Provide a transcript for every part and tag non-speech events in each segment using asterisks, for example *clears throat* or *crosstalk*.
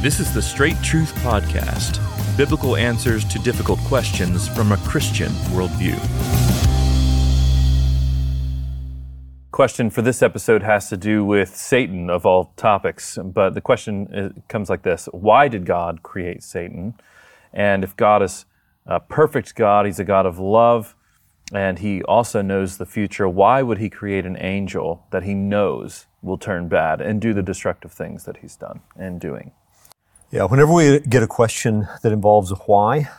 This is the Straight Truth Podcast biblical answers to difficult questions from a Christian worldview. Question for this episode has to do with Satan of all topics, but the question comes like this Why did God create Satan? And if God is a perfect God, He's a God of love, and He also knows the future, why would He create an angel that He knows will turn bad and do the destructive things that He's done and doing? Yeah, whenever we get a question that involves a why,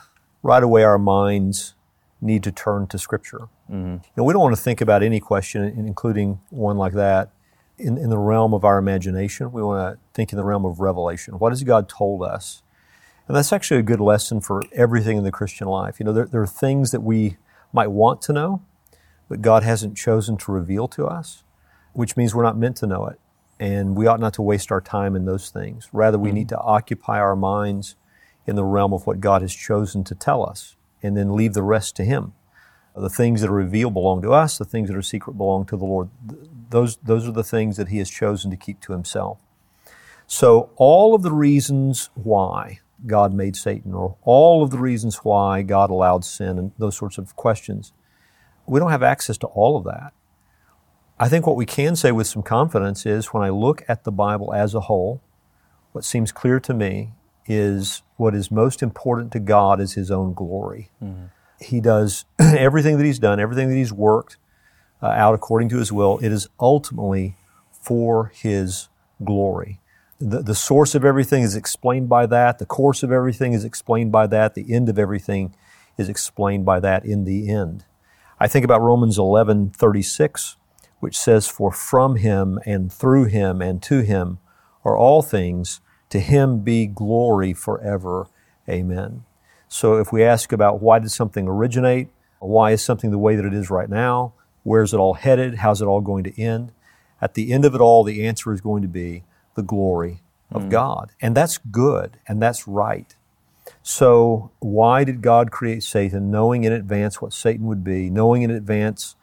right away our minds need to turn to Scripture. Mm-hmm. You know, we don't want to think about any question, including one like that, in, in the realm of our imagination. We want to think in the realm of revelation. What has God told us? And that's actually a good lesson for everything in the Christian life. You know, there, there are things that we might want to know, but God hasn't chosen to reveal to us, which means we're not meant to know it and we ought not to waste our time in those things. Rather, we mm-hmm. need to occupy our minds in the realm of what God has chosen to tell us, and then leave the rest to Him. The things that are revealed belong to us, the things that are secret belong to the Lord. Those, those are the things that He has chosen to keep to Himself. So, all of the reasons why God made Satan, or all of the reasons why God allowed sin, and those sorts of questions, we don't have access to all of that. I think what we can say with some confidence is when I look at the Bible as a whole, what seems clear to me is what is most important to God is His own glory. Mm-hmm. He does *clears throat* everything that He's done, everything that He's worked uh, out according to His will, it is ultimately for His glory. The, the source of everything is explained by that, the course of everything is explained by that, the end of everything is explained by that in the end. I think about Romans 11 36 which says, For from him and through him and to him are all things, to him be glory forever. Amen. So if we ask about why did something originate, why is something the way that it is right now, where's it all headed, how's it all going to end, at the end of it all, the answer is going to be the glory of mm. God. And that's good and that's right. So, why did God create Satan, knowing in advance what Satan would be, knowing in advance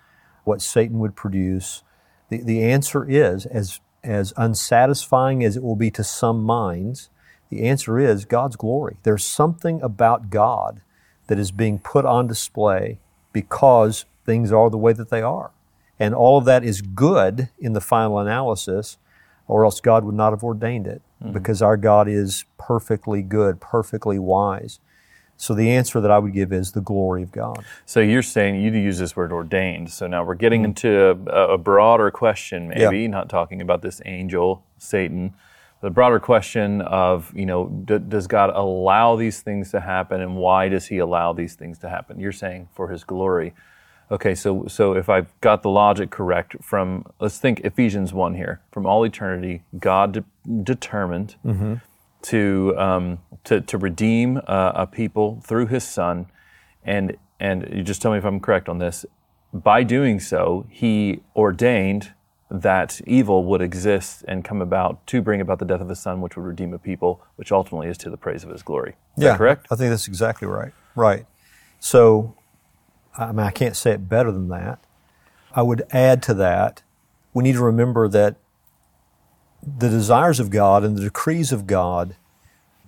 what Satan would produce? The, the answer is, as, as unsatisfying as it will be to some minds, the answer is God's glory. There's something about God that is being put on display because things are the way that they are. And all of that is good in the final analysis, or else God would not have ordained it, mm-hmm. because our God is perfectly good, perfectly wise. So the answer that I would give is the glory of God. So you're saying you use this word ordained. So now we're getting mm-hmm. into a, a, broader question, maybe yeah. not talking about this angel, Satan, the broader question of you know d- does God allow these things to happen, and why does He allow these things to happen? You're saying for His glory. Okay, so so if I've got the logic correct, from let's think Ephesians one here, from all eternity, God de- determined. Mm-hmm to um, to, to redeem uh, a people through His Son, and and you just tell me if I'm correct on this. By doing so, He ordained that evil would exist and come about to bring about the death of His Son, which would redeem a people, which ultimately is to the praise of His glory. Is yeah, correct? I think that's exactly right. Right. So, I mean, I can't say it better than that. I would add to that, we need to remember that the desires of God and the decrees of God,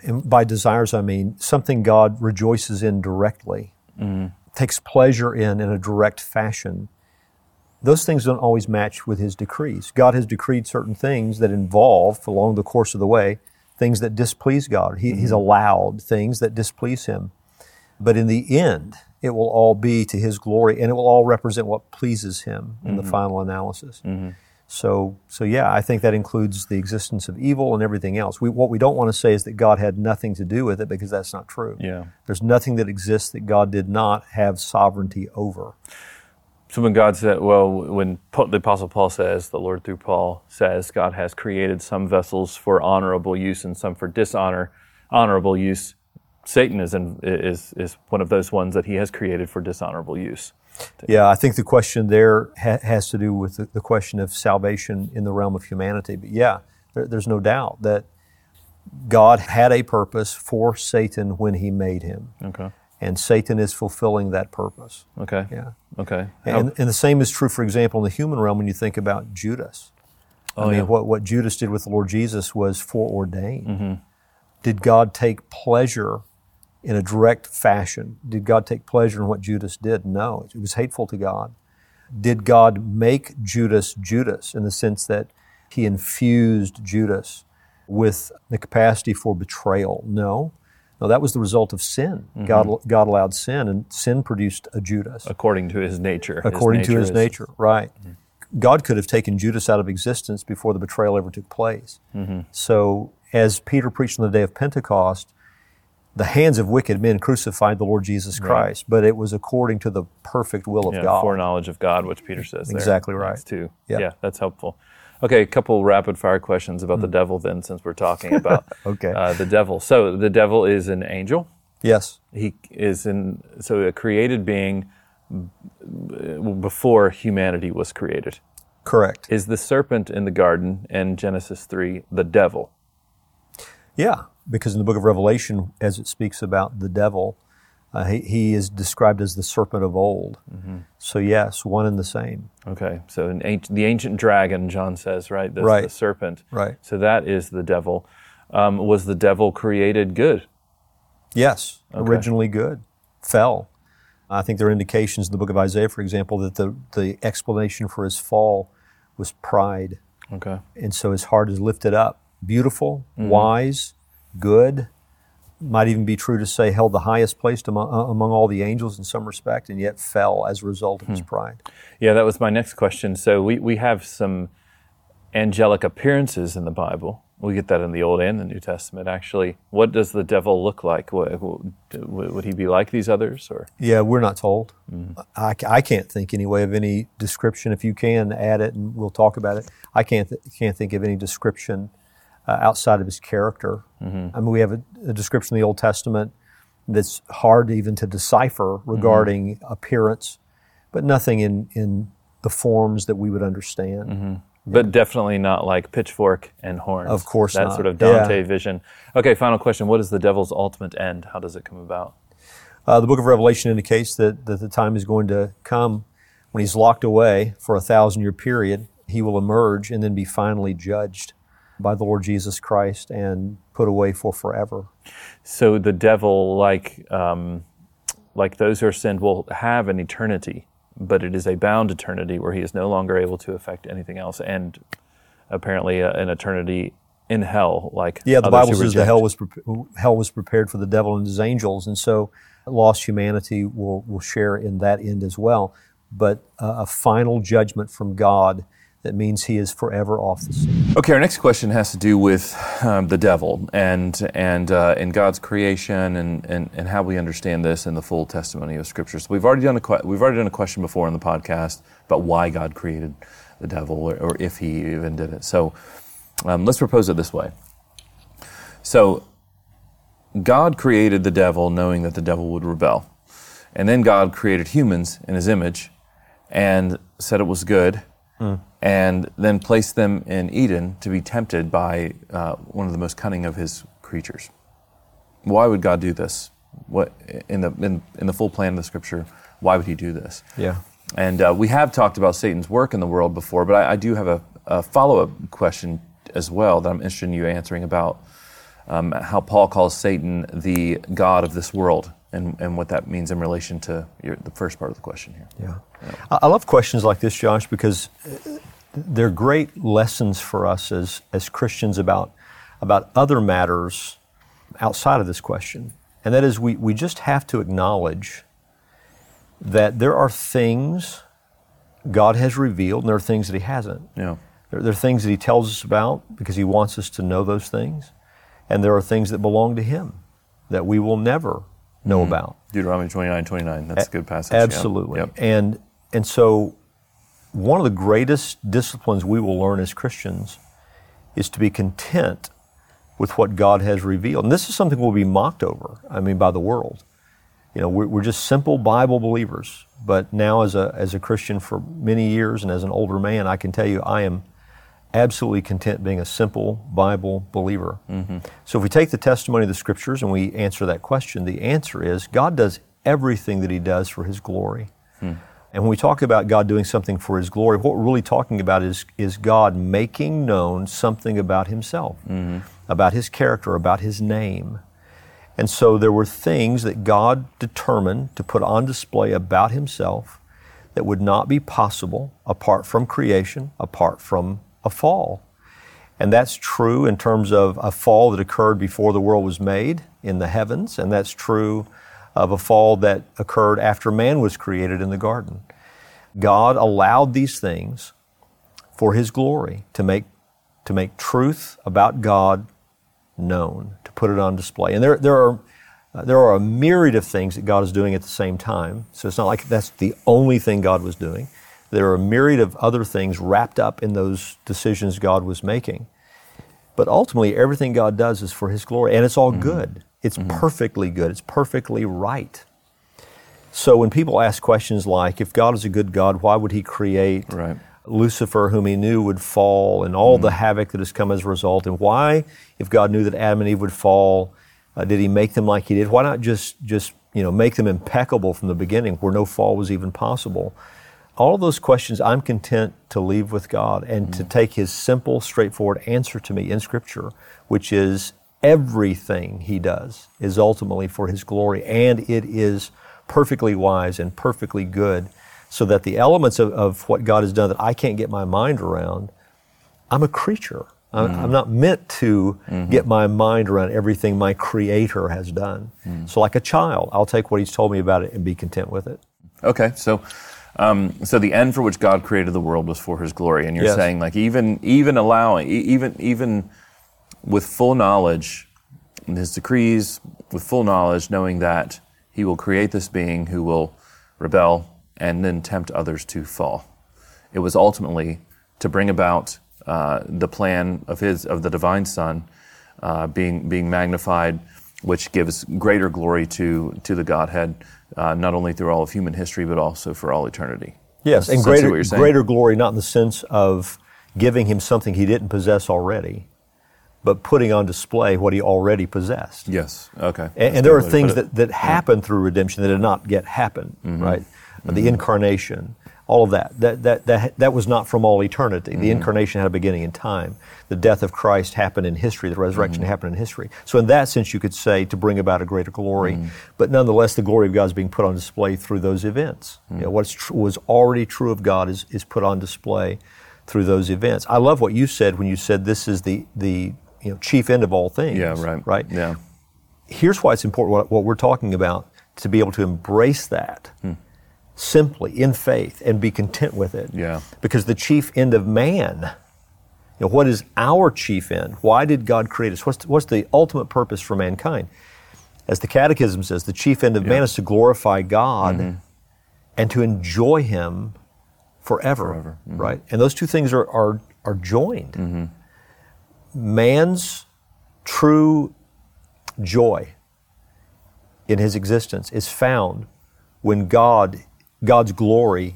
and by desires I mean something God rejoices in directly, mm-hmm. takes pleasure in in a direct fashion. Those things don't always match with His decrees. God has decreed certain things that involve, along the course of the way, things that displease God. He, mm-hmm. He's allowed things that displease Him. But in the end, it will all be to His glory and it will all represent what pleases Him in mm-hmm. the final analysis. Mm-hmm. So, so yeah, I think that includes the existence of evil and everything else. We, what we don't want to say is that God had nothing to do with it because that's not true. Yeah. There's nothing that exists that God did not have sovereignty over. So when God said, well, when the Apostle Paul says, the Lord through Paul says, God has created some vessels for honorable use and some for dishonor, honorable use. Satan is, in, is, is one of those ones that he has created for dishonorable use. Yeah, I think the question there ha- has to do with the, the, question of salvation in the realm of humanity. But yeah, there, there's no doubt that God had a purpose for Satan when he made him. Okay. And Satan is fulfilling that purpose. Okay. Yeah. Okay. And, and the same is true, for example, in the human realm when you think about Judas. Oh, I mean, yeah. what, what Judas did with the Lord Jesus was foreordained. Mm-hmm. Did God take pleasure in a direct fashion? Did God take pleasure in what Judas did? No, it was hateful to God. Did God make Judas Judas in the sense that he infused Judas with the capacity for betrayal? No. No, that was the result of sin. Mm-hmm. God, God allowed sin, and sin produced a Judas. According to his nature. According his nature to his is... nature, right. Mm-hmm. God could have taken Judas out of existence before the betrayal ever took place. Mm-hmm. So, as Peter preached on the day of Pentecost, the hands of wicked men crucified the Lord Jesus Christ, right. but it was according to the perfect will of yeah, God. Foreknowledge of God, which Peter says Exactly there. right. Too. Yep. Yeah, that's helpful. Okay, a couple rapid fire questions about mm. the devil then, since we're talking about *laughs* okay. Uh, the devil. So the devil is an angel. Yes. He is in so a created being before humanity was created. Correct. Is the serpent in the garden in Genesis 3 the devil? Yeah, because in the book of Revelation, as it speaks about the devil, uh, he, he, is described as the serpent of old. Mm-hmm. So, yes, one and the same. Okay, so ancient, the ancient dragon, John says, right? The, right. The serpent. Right. So that is the devil. Um, was the devil created good? Yes, okay. originally good. Fell. I think there are indications in the book of Isaiah, for example, that the, the explanation for his fall was pride. Okay. And so his heart is lifted up. Beautiful, mm-hmm. wise, good, might even be true to say held the highest place among, uh, among all the angels in some respect, and yet fell as a result of hmm. his pride. Yeah, that was my next question. So we, we have some angelic appearances in the Bible. We get that in the Old and the New Testament. Actually, what does the devil look like? What, would he be like these others, or? Yeah, we're not told. Mm. I, I can't think anyway of any description. If you can add it, and we'll talk about it. I can't th- can't think of any description uh, outside of his character. Mm-hmm. I mean, we have a, a, description in the Old Testament that's hard even to decipher regarding mm-hmm. appearance, but nothing in, in the forms that we would understand. Mm-hmm. But definitely not like pitchfork and horns. Of course that not. sort of Dante yeah. vision. Okay, final question. What is the devil's ultimate end? How does it come about? Uh, the book of Revelation indicates that, that the time is going to come when he's locked away for a thousand year period. He will emerge and then be finally judged by the Lord Jesus Christ and put away for forever. So the devil, like um, like those who are sinned, will have an eternity, but it is a bound eternity where he is no longer able to affect anything else, and apparently uh, an eternity in hell. Like yeah, the Bible says the hell was pre- hell was prepared for the devil and his angels, and so lost humanity will will share in that end as well. But uh, a final judgment from God that means he is forever off the scene. Okay, our next question has to do with um, the devil and and uh, and God's creation and, and and how we understand this in the full testimony of scriptures. We've already done a we've already done a question before in the podcast about why God created the devil or, or if He even did it. So um, let's propose it this way. So God created the devil knowing that the devil would rebel, and then God created humans in His image and said it was good mm. and then placed them in Eden to be tempted by uh, one of the most cunning of his creatures. Why would God do this? What in the in, in the full plan of the Scripture? Why would He do this? Yeah. And uh, we have talked about Satan's work in the world before, but I, I do have a, a follow up question as well that I'm interested in you answering about um, how Paul calls Satan the God of this world and, and what that means in relation to your, the first part of the question here. Yeah. yeah. I love questions like this, Josh, because uh, they're great lessons for us as, as Christians about, about other matters outside of this question. And that is, we, we just have to acknowledge that there are things God has revealed and there are things that He hasn't. Yeah. There, there are things that He tells us about because He wants us to know those things. And there are things that belong to Him that we will never know mm-hmm. about. Deuteronomy 29 29. That's a good passage. Absolutely. Yep. And, and so, one of the greatest disciplines we will learn as Christians is to be content with what God has revealed. And this is something we'll be mocked over, I mean, by the world. You know, we're, we're just simple Bible believers. But now, as a, as a Christian for many years and as an older man, I can tell you I am absolutely content being a simple Bible believer. Mm-hmm. So if we take the testimony of the scriptures and we answer that question, the answer is God does everything that He does for His glory. Hmm. And when we talk about God doing something for His glory, what we're really talking about is, is God making known something about Himself. Mm-hmm. about his character, about his name. And so there were things that God determined to put on display about himself that would not be possible apart from creation, apart from a fall. And that's true in terms of a fall that occurred before the world was made in the heavens, and that's true of a fall that occurred after man was created in the garden. God allowed these things for his glory to make to make truth about God known, to put it on display. And there there are uh, there are a myriad of things that God is doing at the same time. So it's not like that's the only thing God was doing. There are a myriad of other things wrapped up in those decisions God was making. But ultimately, everything God does is for His glory, and it's all mm-hmm. good. It's mm-hmm. perfectly good. It's perfectly right. So when people ask questions like, if God is a good God, why would He create right. Lucifer, whom He knew would fall, and all mm-hmm. the havoc that has come as a result? And why, if God knew that Adam and Eve would fall, uh, did He make them like He did? Why not just just you know make them impeccable from the beginning, where no fall was even possible? All of those questions I'm content to leave with God and mm-hmm. to take His simple, straightforward answer to me in Scripture, which is everything He does is ultimately for His glory, and it is perfectly wise and perfectly good, so that the elements of, of what God has done that I can't get my mind around, I'm a creature. I'm, mm-hmm. I'm not meant to mm-hmm. get my mind around everything my Creator has done. Mm-hmm. So, like a child, I'll take what He's told me about it and be content with it. Okay, so um, so the end for which God created the world was for His glory, and you're yes. saying like even even allowing even even with full knowledge, His decrees with full knowledge, knowing that he will create this being who will rebel and then tempt others to fall. It was ultimately to bring about uh, the plan of his of the divine Son uh, being being magnified, which gives greater glory to to the Godhead, uh, not only through all of human history but also for all eternity. Yes, and greater greater glory, not in the sense of giving him something he didn't possess already, but putting on display what he already possessed. Yes. Okay. And, and there are things that, that happen yeah. through redemption that did not yet happen, mm-hmm. right? Mm-hmm. The incarnation, all of that. That, that, that, that was not from all eternity. Mm-hmm. The incarnation had a beginning in time. The death of Christ happened in history. The resurrection mm-hmm. happened in history. So, in that sense, you could say to bring about a greater glory. Mm-hmm. But nonetheless, the glory of God is being put on display through those events. You know, what tr- was already true of God is, is put on display through those events. I love what you said when you said this is the, the you know, chief end of all things. Yeah, right. Right? Yeah. Here's why it's important what, what we're talking about to be able to embrace that hmm. Simply in faith and be content with it. Yeah. Because the chief end of man, you know, what is our chief end? Why did God create us? What's the, what's the ultimate purpose for mankind? As the Catechism says, the chief end of yeah. man is to glorify God mm-hmm. and to enjoy Him forever. forever. Mm-hmm. Right? And those two things are, are, are joined. Mm-hmm man's true joy in his existence is found when God, God's glory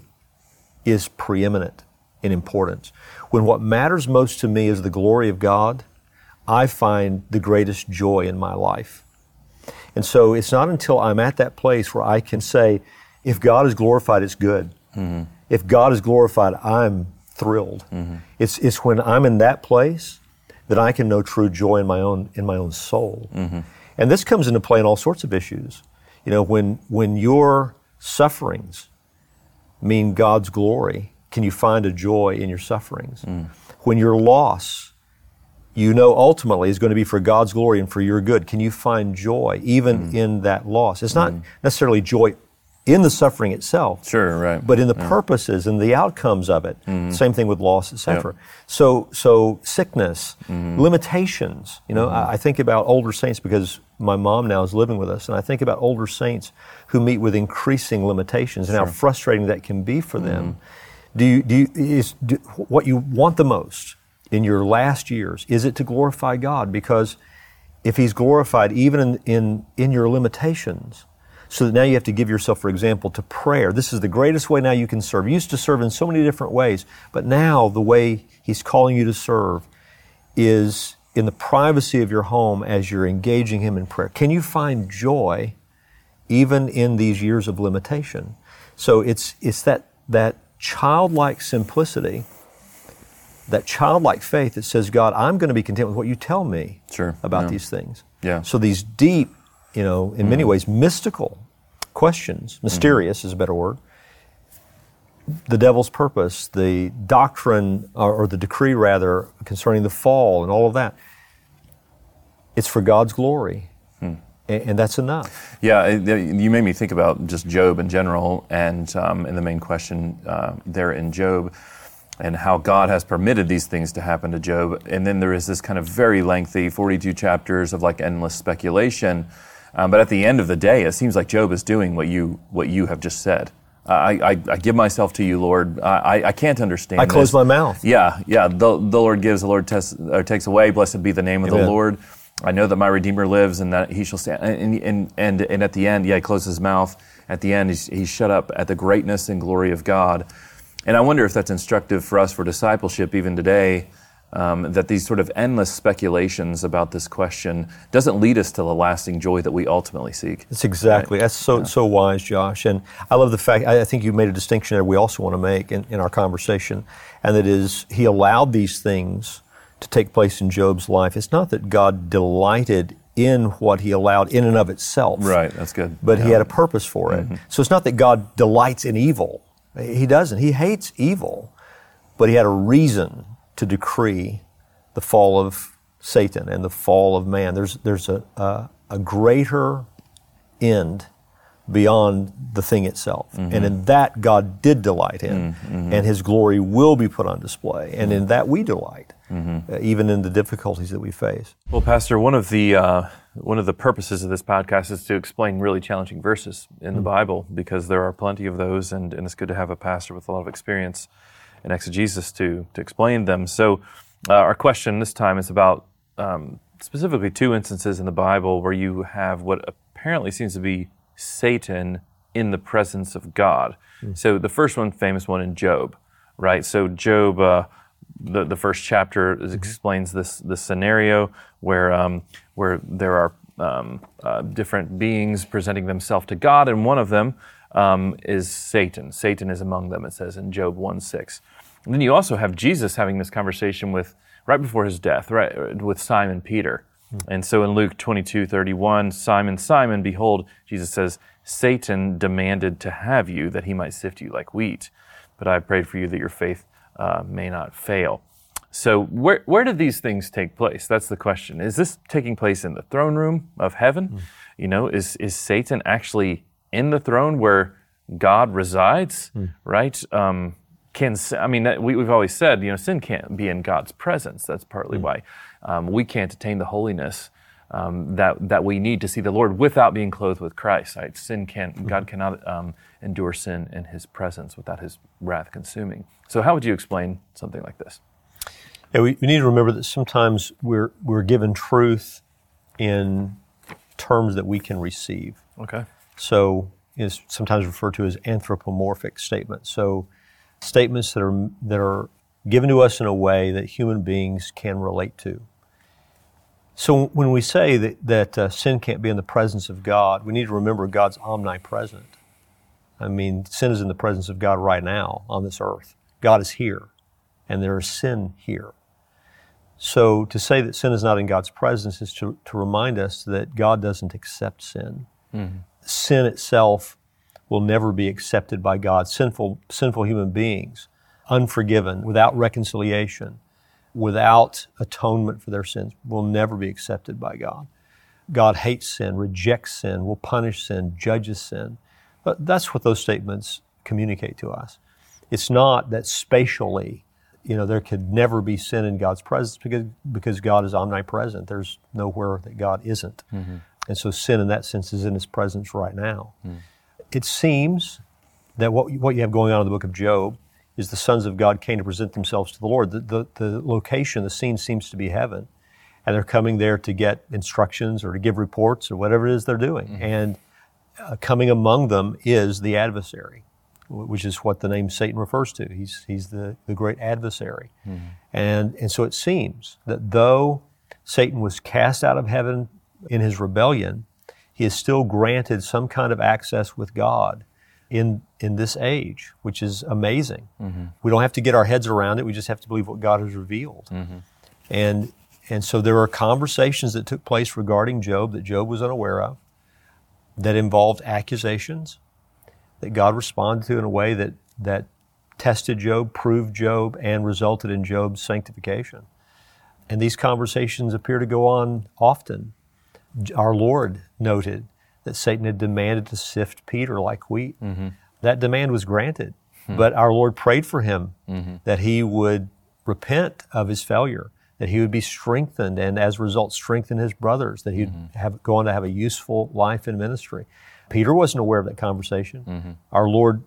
is preeminent in importance. When what matters most to me is the glory of God, I find the greatest joy in my life. And so it's not until I'm at that place where I can say, if God is glorified, it's good. Mm-hmm. If God is glorified, I'm thrilled. Mm-hmm. It's, it's when I'm in that place that I can know true joy in my own in my own soul. Mm-hmm. And this comes into play in all sorts of issues. You know, when when your sufferings mean God's glory, can you find a joy in your sufferings? Mm. When your loss you know ultimately is going to be for God's glory and for your good. Can you find joy even mm. in that loss? It's not mm. necessarily joy in the suffering itself. Sure, right. But in the yeah. purposes and the outcomes of it. Mm-hmm. Same thing with loss, etc. Yep. So, so sickness, mm-hmm. limitations. You know, mm-hmm. I, I, think about older saints because my mom now is living with us, and I think about older saints who meet with increasing limitations and sure. how frustrating that can be for them. Mm-hmm. Do you, do you, is do, what you want the most in your last years? Is it to glorify God? Because if He's glorified even in, in, in your limitations, so that now you have to give yourself, for example, to prayer. This is the greatest way now you can serve. You used to serve in so many different ways, but now the way He's calling you to serve is in the privacy of your home as you're engaging Him in prayer. Can you find joy even in these years of limitation? So it's, it's that, that childlike simplicity that childlike faith that says, God, I'm going to be content with what you tell me Sure, about yeah. these things. Yeah. So these deep, you know, in many ways mystical questions, mysterious is a better word, the devil's purpose, the doctrine or, or the decree rather concerning the fall and all of that, it's for God's glory. And, and that's enough. Yeah, you made me think about just Job in general, and um, and the main question uh, there in Job, and how God has permitted these things to happen to Job. And then there is this kind of very lengthy 42 chapters of like endless speculation. Um, but at the end of the day, it seems like Job is doing what you what you have just said. I, I, I give myself to you, Lord. I, I can't understand. I close this. my mouth. Yeah, yeah. The, the Lord gives, the Lord or takes away. Blessed be the name of the Lord. I know that my Redeemer lives and that he shall stand. And, and, and, and at the end, yeah, he closes his mouth. At the end, he's, he's shut up at the greatness and glory of God. And I wonder if that's instructive for us for discipleship even today, um, that these sort of endless speculations about this question doesn't lead us to the lasting joy that we ultimately seek. That's exactly. That's so so wise, Josh. And I love the fact. I think you made a distinction that we also want to make in, in our conversation, and that is he allowed these things to take place in Job's life. It's not that God delighted in what he allowed in and of itself, Right, that's good. But he had a purpose for it. So it's not that God delights in evil. He doesn't. He hates evil, but he had a reason to decree the fall of Satan and the fall of man. There's there's a a, a greater end beyond the thing itself, and mm-hmm. in that God did delight in, mm-hmm. and His glory will be put on display, and in mm-hmm. that we delight, uh, even in the difficulties that we face. Well, Pastor, one of the uh, one of the purposes of this podcast is to explain really challenging verses in the mm. Bible because there are plenty of those, and, and it's good to have a pastor with a lot of experience in exegesis to to explain them. So, uh, our question this time is about um, specifically two instances in the Bible where you have what apparently seems to be Satan in the presence of God. So, the first one, famous one in Job, right? So, Job. Uh, the, the first chapter is, explains this this scenario where um, where there are um, uh, different beings presenting themselves to God, and one of them um, is Satan. Satan is among them. It says in Job one six. And then you also have Jesus having this conversation with right before his death, right with Simon Peter. And so in Luke 22, 31, Simon, Simon, behold, Jesus says, Satan demanded to have you that he might sift you like wheat. But I prayed for you that your faith uh, may not fail. So, where, where did these things take place? That's the question. Is this taking place in the throne room of heaven? You know, is, is Satan actually in the throne where God resides, right? Um, can I mean that, we, we've always said you know sin can't be in God's presence. That's partly why um, we can't attain the holiness um, that that we need to see the Lord without being clothed with Christ. Right? Sin can't God cannot um, endure sin in His presence without His wrath consuming. So how would you explain something like this? Yeah, we, we need to remember that sometimes we're we're given truth in terms that we can receive. Okay. So is sometimes referred to as anthropomorphic statements. So statements that are that are given to us in a way that human beings can relate to. So when we say that, that uh, sin can't be in the presence of God, we need to remember God's omnipresent. I mean, sin is in the presence of God right now on this earth. God is here, and there is sin here. So to say that sin is not in God's presence is to, to remind us that God doesn't accept sin. Sin itself will never be accepted by God. Sinful, sinful human beings, unforgiven, without reconciliation, without atonement for their sins, will never be accepted by God. God hates sin, rejects sin, will punish sin, judges sin. But that's what those statements communicate to us. It's not that spatially, you know, there could never be sin in God's presence because, because God is omnipresent. There's nowhere that God isn't. Mm-hmm. And so sin in that sense is in his presence right now. Hmm. It seems that what, what you have going on in the book of Job is the sons of God came to present themselves to the Lord. The, the, the location, the scene seems to be heaven. And they're coming there to get instructions or to give reports or whatever it is they're doing. Mm-hmm. And uh, coming among them is the adversary, wh- which is what the name Satan refers to. He's, he's the, the great adversary. Mm-hmm. And, and so it seems that though Satan was cast out of heaven in his rebellion, he is still granted some kind of access with God in in this age, which is amazing. Mm-hmm. We don't have to get our heads around it. We just have to believe what God has revealed. Mm-hmm. And and so there are conversations that took place regarding Job that Job was unaware of that involved accusations that God responded to in a way that that tested Job, proved Job, and resulted in Job's sanctification. And these conversations appear to go on often. Our Lord noted that Satan had demanded to sift Peter like wheat. Mm-hmm. That demand was granted, mm-hmm. but our Lord prayed for him mm-hmm. that he would repent of his failure, that he would be strengthened, and as a result, strengthen his brothers, that he'd mm-hmm. have, go on to have a useful life in ministry. Peter wasn't aware of that conversation. Mm-hmm. Our Lord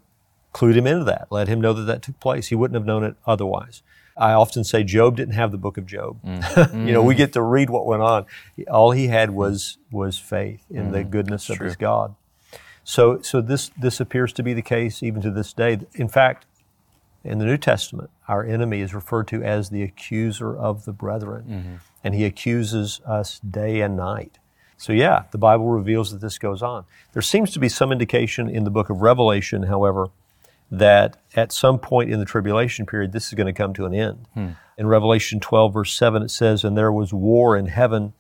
clued him into that, let him know that that took place. He wouldn't have known it otherwise. I often say Job didn't have the book of Job. Mm. *laughs* you know, we get to read what went on. All he had was was faith in mm. the goodness That's of true. his God. So, so this this appears to be the case even to this day. In fact, in the New Testament, our enemy is referred to as the accuser of the brethren, mm-hmm. and he accuses us day and night. So, yeah, the Bible reveals that this goes on. There seems to be some indication in the book of Revelation, however, that at some point in the tribulation period, this is going to come to an end. Hmm. In Revelation 12, verse 7, it says, And there was war in heaven,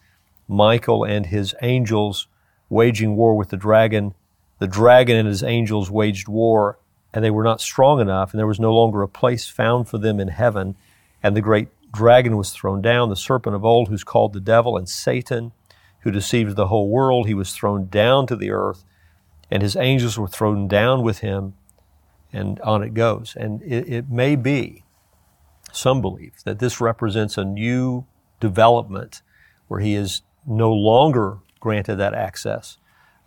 Michael and his angels waging war with the dragon. The dragon and his angels waged war, and they were not strong enough, and there was no longer a place found for them in heaven. And the great dragon was thrown down, the serpent of old, who's called the devil and Satan, who deceived the whole world. He was thrown down to the earth, and his angels were thrown down with him and on it goes. And it, it may be, some believe, that this represents a new development where he is no longer granted that access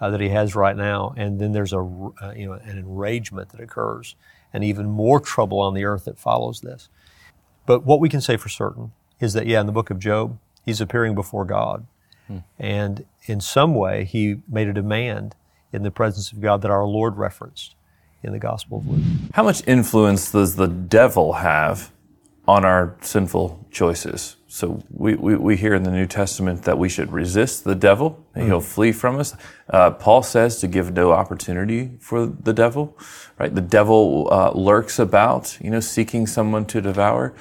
uh, that he has right now, and then there's a uh, you know an enragement that occurs, and even more trouble on the earth that follows this. But what we can say for certain is that yeah, in the book of Job, he's appearing before God, hmm. and in some way he made a demand in the presence of God that our Lord referenced in the Gospel of Luke. How much influence does the devil have on our sinful choices? So we, we, we hear in the New Testament that we should resist the devil and he'll mm. flee from us. Uh, Paul says to give no opportunity for the devil, right? The devil uh, lurks about, you know, seeking someone to devour.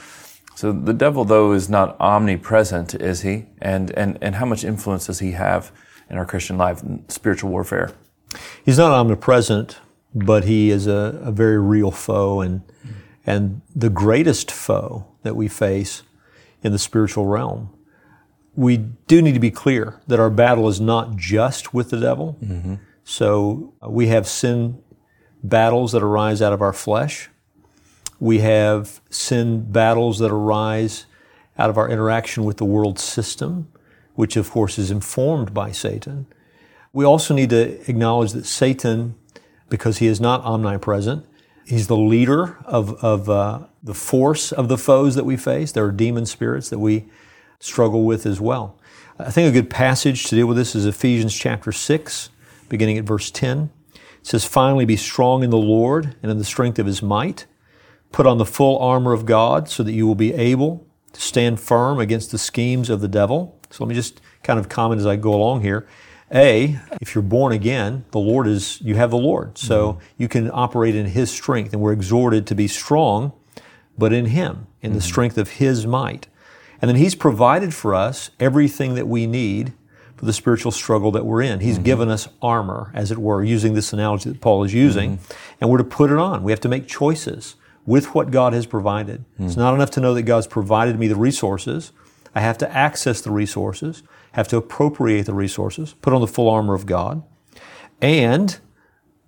So the devil, though, is not omnipresent, is he? And, and, and how much influence does he have in our Christian life and spiritual warfare? He's not omnipresent, but he is a, a very real foe and and the greatest foe that we face in the spiritual realm. We do need to be clear that our battle is not just with the devil. Mm-hmm. So uh, we have sin battles that arise out of our flesh. We have sin battles that arise out of our interaction with the world system, which of course is informed by Satan. We also need to acknowledge that Satan because he is not omnipresent. He's the leader of, of uh, the force of the foes that we face. There are demon spirits that we struggle with as well. I think a good passage to deal with this is Ephesians chapter 6, beginning at verse 10. It says, Finally, be strong in the Lord and in the strength of his might. Put on the full armor of God so that you will be able to stand firm against the schemes of the devil. So let me just kind of comment as I go along here. A, if you're born again, the Lord is, you have the Lord. So mm-hmm. you can operate in His strength. And we're exhorted to be strong, but in Him, in mm-hmm. the strength of His might. And then He's provided for us everything that we need for the spiritual struggle that we're in. He's mm-hmm. given us armor, as it were, using this analogy that Paul is using. Mm-hmm. And we're to put it on. We have to make choices with what God has provided. It's mm. not enough to know that God's provided me the resources. I have to access the resources have to appropriate the resources, put on the full armor of God, and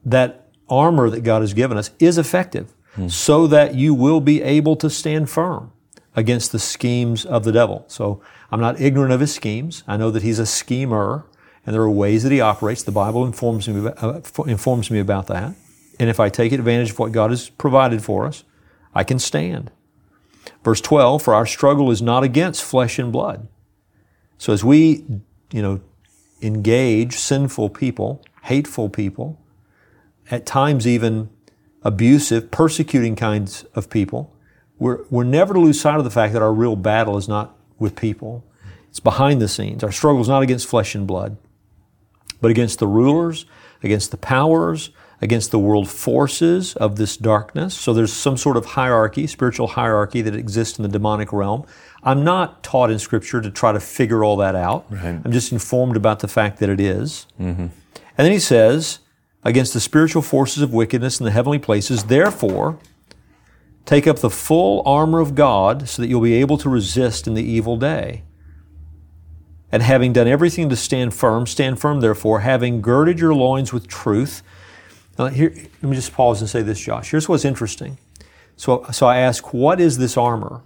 that armor that God has given us is effective hmm. so that you will be able to stand firm against the schemes of the devil. So I'm not ignorant of his schemes. I know that he's a schemer and there are ways that he operates. The Bible informs me, uh, informs me about that. And if I take advantage of what God has provided for us, I can stand. Verse 12, for our struggle is not against flesh and blood, so as we, you know, engage sinful people, hateful people, at times even abusive, persecuting kinds of people, we're, we're never to lose sight of the fact that our real battle is not with people. It's behind the scenes. Our struggle is not against flesh and blood, but against the rulers, against the powers, against the world forces of this darkness. So there's some sort of hierarchy, spiritual hierarchy that exists in the demonic realm. I'm not taught in Scripture to try to figure all that out. Right. I'm just informed about the fact that it is. Mm-hmm. And then he says, against the spiritual forces of wickedness in the heavenly places, therefore, take up the full armor of God so that you'll be able to resist in the evil day. And having done everything to stand firm, stand firm, therefore, having girded your loins with truth. Now, here, let me just pause and say this, Josh. Here's what's interesting. So, so I ask, what is this armor?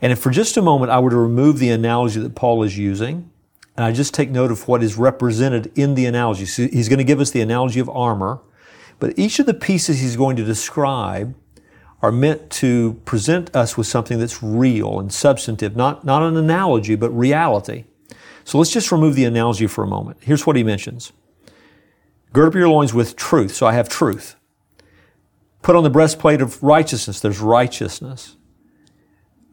And if for just a moment I were to remove the analogy that Paul is using, and I just take note of what is represented in the analogy. So he's going to give us the analogy of armor, but each of the pieces he's going to describe are meant to present us with something that's real and substantive, not, not an analogy, but reality. So let's just remove the analogy for a moment. Here's what he mentions. Gird up your loins with truth. So I have truth. Put on the breastplate of righteousness. There's righteousness.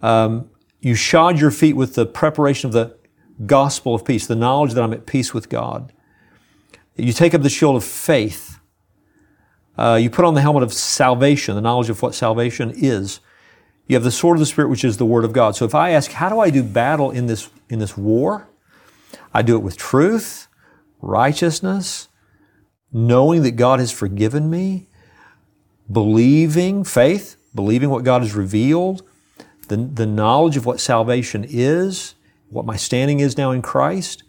Um, you shod your feet with the preparation of the gospel of peace, the knowledge that I'm at peace with God. You take up the shield of faith. Uh, you put on the helmet of salvation, the knowledge of what salvation is. You have the sword of the Spirit, which is the Word of God. So if I ask, how do I do battle in this, in this war? I do it with truth, righteousness, knowing that God has forgiven me, believing, faith, believing what God has revealed, the, the knowledge of what salvation is, what my standing is now in Christ.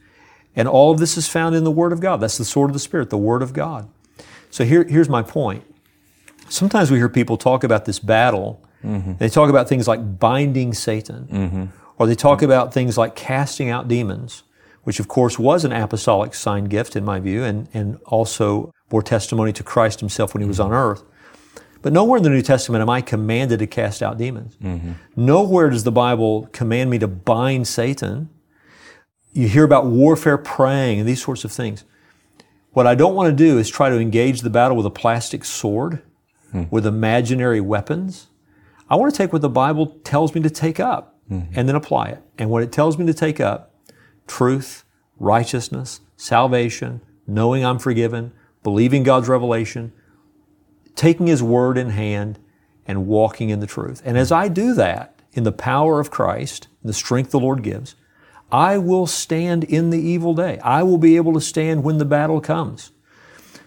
And all of this is found in the Word of God. That's the sword of the Spirit, the Word of God. So here, here's my point. Sometimes we hear people talk about this battle. Mm-hmm. They talk about things like binding Satan, mm-hmm. or they talk about things like casting out demons, which of course was an apostolic sign gift in my view, and, and also bore testimony to Christ himself when he was on earth. But nowhere in the New Testament am I commanded to cast out demons. Mm-hmm. Nowhere does the Bible command me to bind Satan. You hear about warfare praying and these sorts of things. What I don't want to do is try to engage the battle with a plastic sword, mm-hmm. with imaginary weapons. I want to take what the Bible tells me to take up mm-hmm. and then apply it. And what it tells me to take up, truth, righteousness, salvation, knowing I'm forgiven, believing God's revelation, taking His Word in hand and walking in the truth. And as I do that, in the power of Christ, the strength the Lord gives, I will stand in the evil day. I will be able to stand when the battle comes.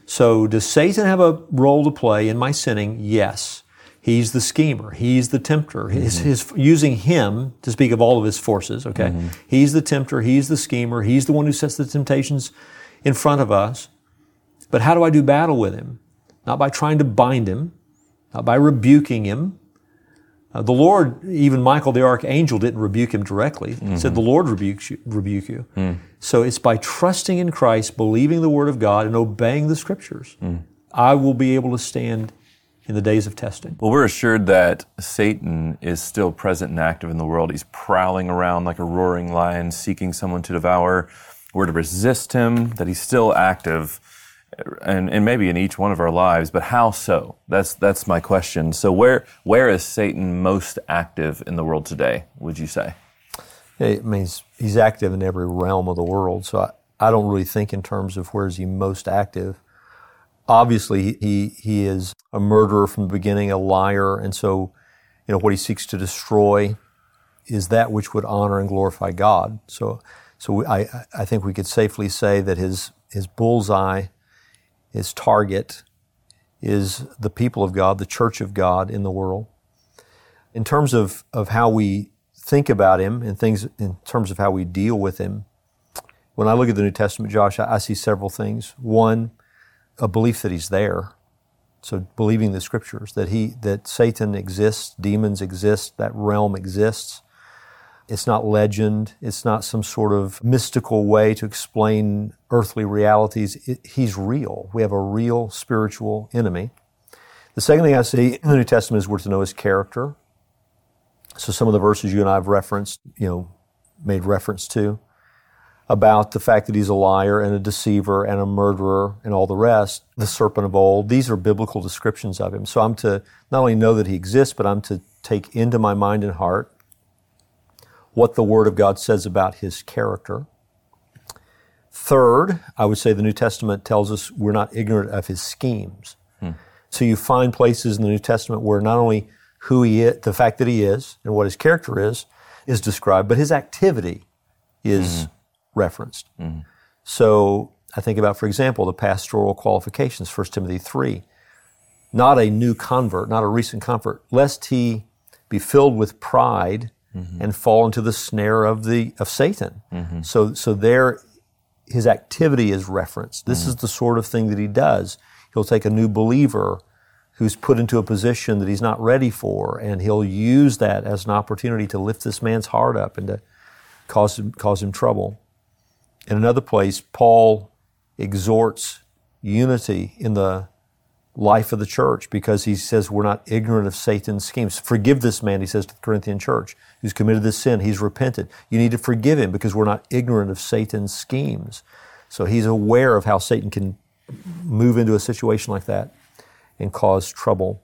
So, does Satan have a role to play in my sinning? Yes. He's the schemer. He's the tempter. Mm-hmm. His, his, using him to speak of all of his forces, okay? Mm-hmm. He's the tempter. He's the schemer. He's the one who sets the temptations in front of us. But how do I do battle with him? not by trying to bind him, not by rebuking him. Uh, the Lord, even Michael the archangel, didn't rebuke him directly. Mm-hmm. He said, The Lord rebukes you, rebuke you. Mm. So it's by trusting in Christ, believing the Word of God, and obeying the Scriptures, mm. I will be able to stand in the days of testing. Well, we're assured that Satan is still present and active in the world. He's prowling around like a roaring lion, seeking someone to devour. We're to resist him, that he's still active and, and maybe in each one of our lives, but how so? That's that's my question. So where where is Satan most active in the world today? Would you say? It means he's active in every realm of the world. So I, I don't really think in terms of where is he most active. Obviously, he he is a murderer from the beginning, a liar, and so you know what he seeks to destroy is that which would honor and glorify God. So so I I think we could safely say that his his bullseye his target is the people of God, the church of God in the world. In terms of, of how we think about him and things in terms of how we deal with him, when I look at the New Testament, Josh, I, I see several things. One, a belief that he's there. So believing the scriptures, that he that Satan exists, demons exist, that realm exists. It's not legend. It's not some sort of mystical way to explain earthly realities. It, he's real. We have a real spiritual enemy. The second thing I see in the New Testament is we're to know his character. So some of the verses you and I have referenced, you know, made reference to about the fact that he's a liar and a deceiver and a murderer and all the rest, the serpent of old. These are biblical descriptions of him. So I'm to not only know that he exists, but I'm to take into my mind and heart what the Word of God says about his character. Third, I would say the New Testament tells us we're not ignorant of his schemes. Hmm. So you find places in the New Testament where not only who he is, the fact that he is, and what his character is, is described, but his activity is mm-hmm. Referenced. Mm-hmm. So I think about, for example, the pastoral qualifications, 1 Timothy 3. Not a new convert, not a recent convert, lest he be filled with pride mm-hmm. and fall into the snare of the of Satan. Mm-hmm. So so there his activity is referenced. This mm-hmm. is the sort of thing that he does. He'll take a new believer who's put into a position that he's not ready for, and he'll use that as an opportunity to lift this man's heart up and to cause him, cause him trouble. In another place, Paul exhorts unity in the life of the church because he says we're not ignorant of Satan's schemes. Forgive this man, he says to the Corinthian church, who's committed this sin. He's repented. You need to forgive him because we're not ignorant of Satan's schemes. So he's aware of how Satan can move into a situation like that and cause trouble.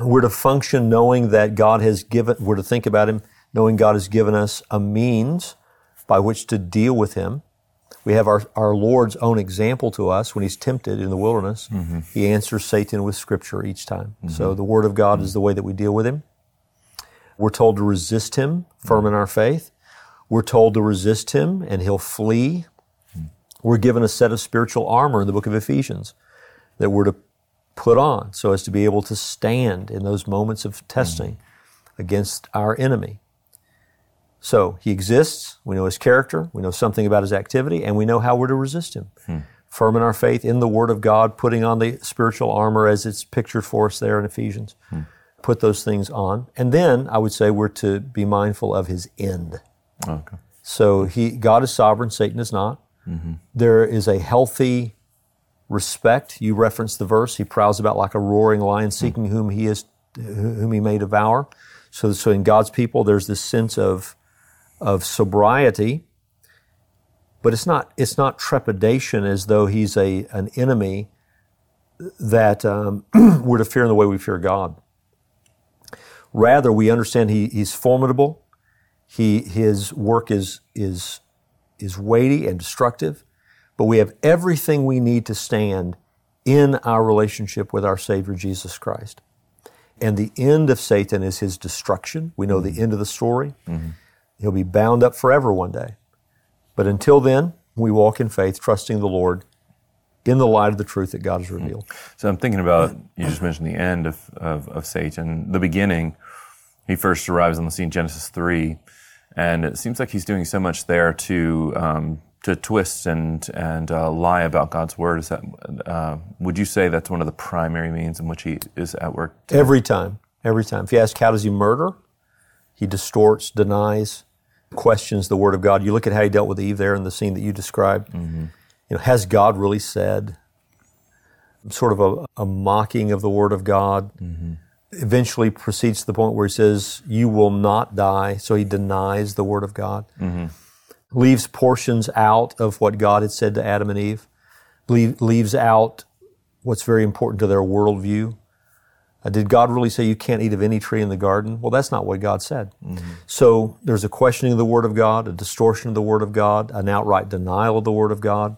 We're to function knowing that God has given, we're to think about him knowing God has given us a means by which to deal with him we have our, our Lord's own example to us when he's tempted in the wilderness. Mm-hmm. He answers Satan with scripture each time. Mm-hmm. So the word of God mm-hmm. is the way that we deal with him. We're told to resist him, firm in our faith. We're told to resist him and he'll flee. Mm-hmm. We're given a set of spiritual armor in the book of Ephesians that we're to put on so as to be able to stand in those moments of testing mm-hmm. against our enemy. So he exists, we know his character, we know something about his activity, and we know how we're to resist him. Hmm. Firm in our faith in the Word of God, putting on the spiritual armor as it's pictured for us there in Ephesians. Hmm. Put those things on. And then I would say we're to be mindful of his end. Okay. So he, God is sovereign, Satan is not. Mm-hmm. There is a healthy respect. You referenced the verse. He prowls about like a roaring lion, seeking whom he is, whom he may devour. So, so in God's people, there's this sense of of sobriety, but it's not it's not trepidation as though he's a an enemy that um, *clears throat* we're to fear in the way we fear God. Rather, we understand he, he's formidable. He his work is is is weighty and destructive, but we have everything we need to stand in our relationship with our Savior Jesus Christ. And the end of Satan is his destruction. We know mm-hmm. the end of the story. Mm-hmm. He'll be bound up forever one day. But until then, we walk in faith, trusting the Lord in the light of the truth that God has revealed. So I'm thinking about, you just mentioned the end of, of, of Satan, the beginning. He first arrives on the scene, Genesis 3, and it seems like he's doing so much there to um, to twist and and uh, lie about God's word. Is that uh, would you say that's one of the primary means in which he is at work? Today? Every time, every time. If you ask how does he murder, he distorts, denies, questions the Word of God. You look at how he dealt with Eve there in the scene that you described. Mm-hmm. You know, has God really said? Sort of a, a mocking of the Word of God. Mm-hmm. Eventually proceeds to the point where he says, "You will not die." So he denies the Word of God. Mm-hmm. Leaves portions out of what God had said to Adam and Eve. leaves out what's very important to their worldview. Uh, did God really say you can't eat of any tree in the garden? Well, that's not what God said. Mm-hmm. So there's a questioning of the Word of God, a distortion of the Word of God, an outright denial of the Word of God.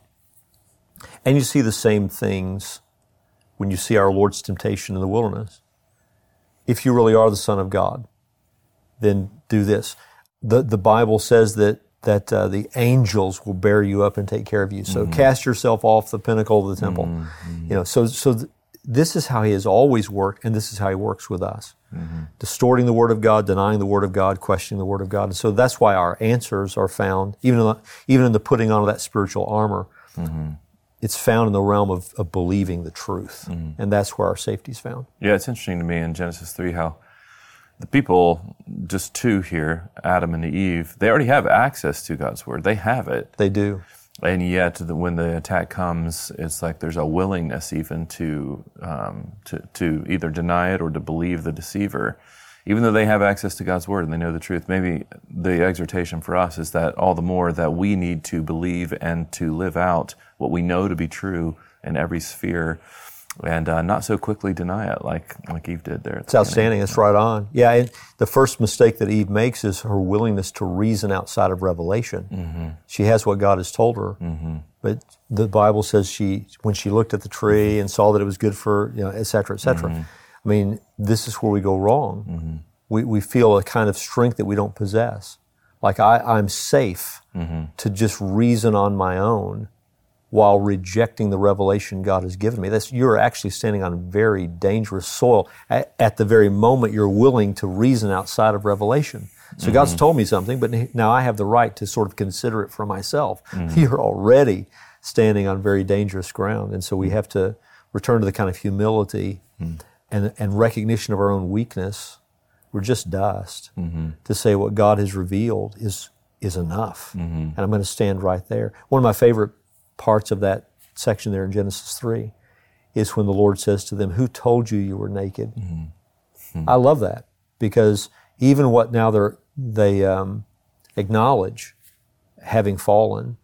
And you see the same things when you see our Lord's temptation in the wilderness. If you really are the Son of God, then do this. The, the Bible says that that uh, the angels will bear you up and take care of you. So mm-hmm. cast yourself off the pinnacle of the temple. Mm-hmm. You know, so so th- this is how he has always worked, and this is how he works with us. Mm-hmm. Distorting the Word of God, denying the Word of God, questioning the Word of God. And so that's why our answers are found, even in the, even in the putting on of that spiritual armor. Mm-hmm. It's found in the realm of, of believing the truth. Mm-hmm. And that's where our safety is found. Yeah, it's interesting to me in Genesis 3 how the people, just two here, Adam and Eve, they already have access to God's Word. They have it. They do and yet the, when the attack comes, it's like there's a willingness even to, um, to to either deny it or to believe the deceiver, even though they have access to God's word and they know the truth. Maybe the exhortation for us is that all the more that we need to believe and to live out what we know to be true in every sphere and uh, not so quickly deny it like like Eve did there. It's outstanding. It's right on. Yeah, and the first mistake that Eve makes is her willingness to reason outside of revelation. Mm-hmm. She has what God has told her, mm-hmm. but the Bible says she, when she looked at the tree mm-hmm. and saw that it was good for, you know, et cetera, et cetera. Mm-hmm. I mean, this is where we go wrong. Mm-hmm. We, we feel a kind of strength that we don't possess. Like I, I'm safe mm-hmm. to just reason on my own while rejecting the revelation God has given me. That's, you're actually standing on very dangerous soil at, at the very moment you're willing to reason outside of revelation. So mm-hmm. God's told me something, but now I have the right to sort of consider it for myself. Mm-hmm. *laughs* You're already standing on very dangerous ground. And so we have to return to the kind of humility mm-hmm. and, and recognition of our own weakness. We're just dust. Mm-hmm. To say what God has revealed is, is enough. Mm-hmm. And I'm going to stand right there. One of my favorite parts of that section there in Genesis 3 is when the Lord says to them, Who told you you were naked? Mm-hmm. I love that because even what now they're, they um, acknowledge having fallen,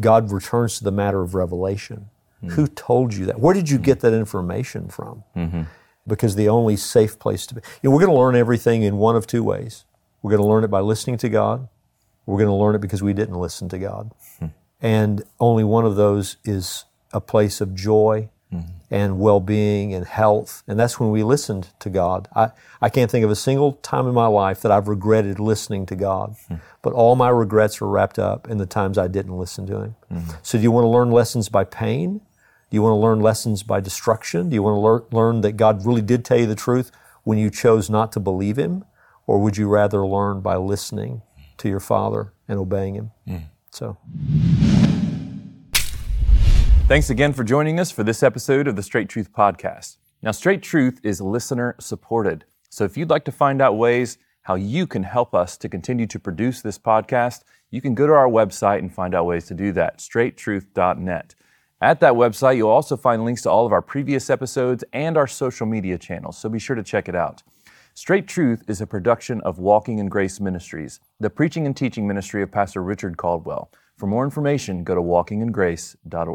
God returns to the matter of revelation. Mm-hmm. Who told you that? Where did you get that information from? Mm-hmm. Because the only safe place to be. You know, we're going to learn everything in one of two ways. We're going to learn it by listening to God. We're going to learn it because we didn't listen to God. Hmm. And only one of those is a place of joy mm-hmm. and well being and health. And that's when we listened to God. I, I can't think of a single time in my life that I've regretted listening to God. Mm-hmm. But all my regrets are wrapped up in the times I didn't listen to Him. Mm-hmm. So, do you want to learn lessons by pain? Do you want to learn lessons by destruction? Do you want to lear- learn that God really did tell you the truth when you chose not to believe Him? Or would you rather learn by listening to your Father and obeying Him? Mm. So. Thanks again for joining us for this episode of the Straight Truth Podcast. Now, Straight Truth is listener supported. So if you'd like to find out ways how you can help us to continue to produce this podcast, you can go to our website and find out ways to do that, straighttruth.net. At that website, you'll also find links to all of our previous episodes and our social media channels, so be sure to check it out. Straight Truth is a production of Walking in Grace Ministries, the preaching and teaching ministry of Pastor Richard Caldwell. For more information, go to walkingingrace.org.